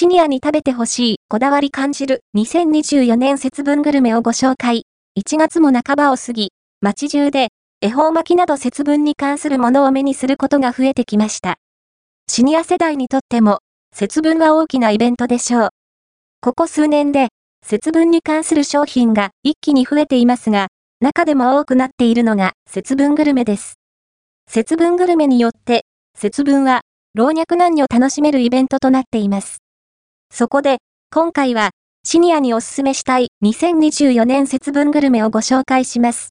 シニアに食べてほしいこだわり感じる2024年節分グルメをご紹介。1月も半ばを過ぎ、街中で恵方巻きなど節分に関するものを目にすることが増えてきました。シニア世代にとっても節分は大きなイベントでしょう。ここ数年で節分に関する商品が一気に増えていますが、中でも多くなっているのが節分グルメです。節分グルメによって、節分は老若男女楽しめるイベントとなっています。そこで、今回は、シニアにおすすめしたい2024年節分グルメをご紹介します。